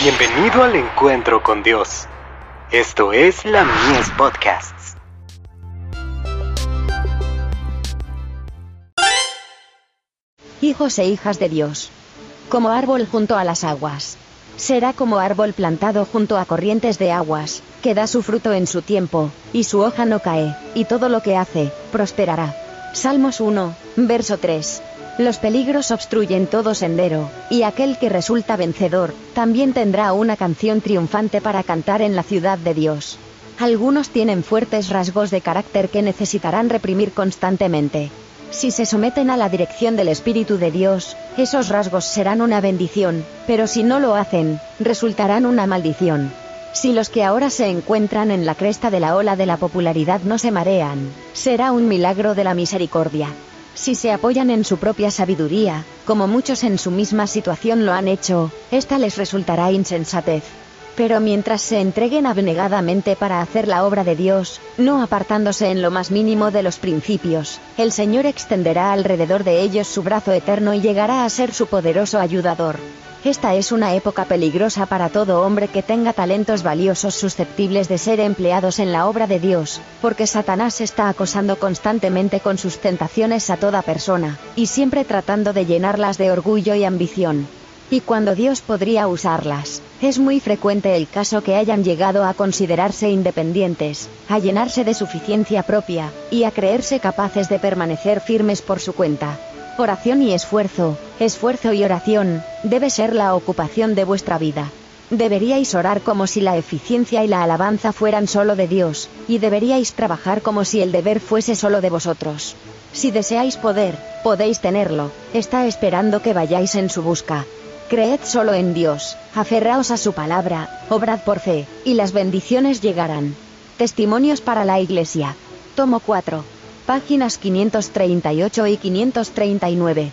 Bienvenido al encuentro con Dios. Esto es la Mies Podcasts. Hijos e hijas de Dios. Como árbol junto a las aguas. Será como árbol plantado junto a corrientes de aguas, que da su fruto en su tiempo, y su hoja no cae, y todo lo que hace, prosperará. Salmos 1, verso 3. Los peligros obstruyen todo sendero, y aquel que resulta vencedor, también tendrá una canción triunfante para cantar en la ciudad de Dios. Algunos tienen fuertes rasgos de carácter que necesitarán reprimir constantemente. Si se someten a la dirección del Espíritu de Dios, esos rasgos serán una bendición, pero si no lo hacen, resultarán una maldición. Si los que ahora se encuentran en la cresta de la ola de la popularidad no se marean, será un milagro de la misericordia. Si se apoyan en su propia sabiduría, como muchos en su misma situación lo han hecho, esta les resultará insensatez. Pero mientras se entreguen abnegadamente para hacer la obra de Dios, no apartándose en lo más mínimo de los principios, el Señor extenderá alrededor de ellos su brazo eterno y llegará a ser su poderoso ayudador. Esta es una época peligrosa para todo hombre que tenga talentos valiosos susceptibles de ser empleados en la obra de Dios, porque Satanás está acosando constantemente con sus tentaciones a toda persona, y siempre tratando de llenarlas de orgullo y ambición. Y cuando Dios podría usarlas, es muy frecuente el caso que hayan llegado a considerarse independientes, a llenarse de suficiencia propia, y a creerse capaces de permanecer firmes por su cuenta. Oración y esfuerzo, esfuerzo y oración, debe ser la ocupación de vuestra vida. Deberíais orar como si la eficiencia y la alabanza fueran solo de Dios, y deberíais trabajar como si el deber fuese solo de vosotros. Si deseáis poder, podéis tenerlo, está esperando que vayáis en su busca. Creed solo en Dios, aferraos a su palabra, obrad por fe, y las bendiciones llegarán. Testimonios para la Iglesia. Tomo 4. Páginas 538 y 539.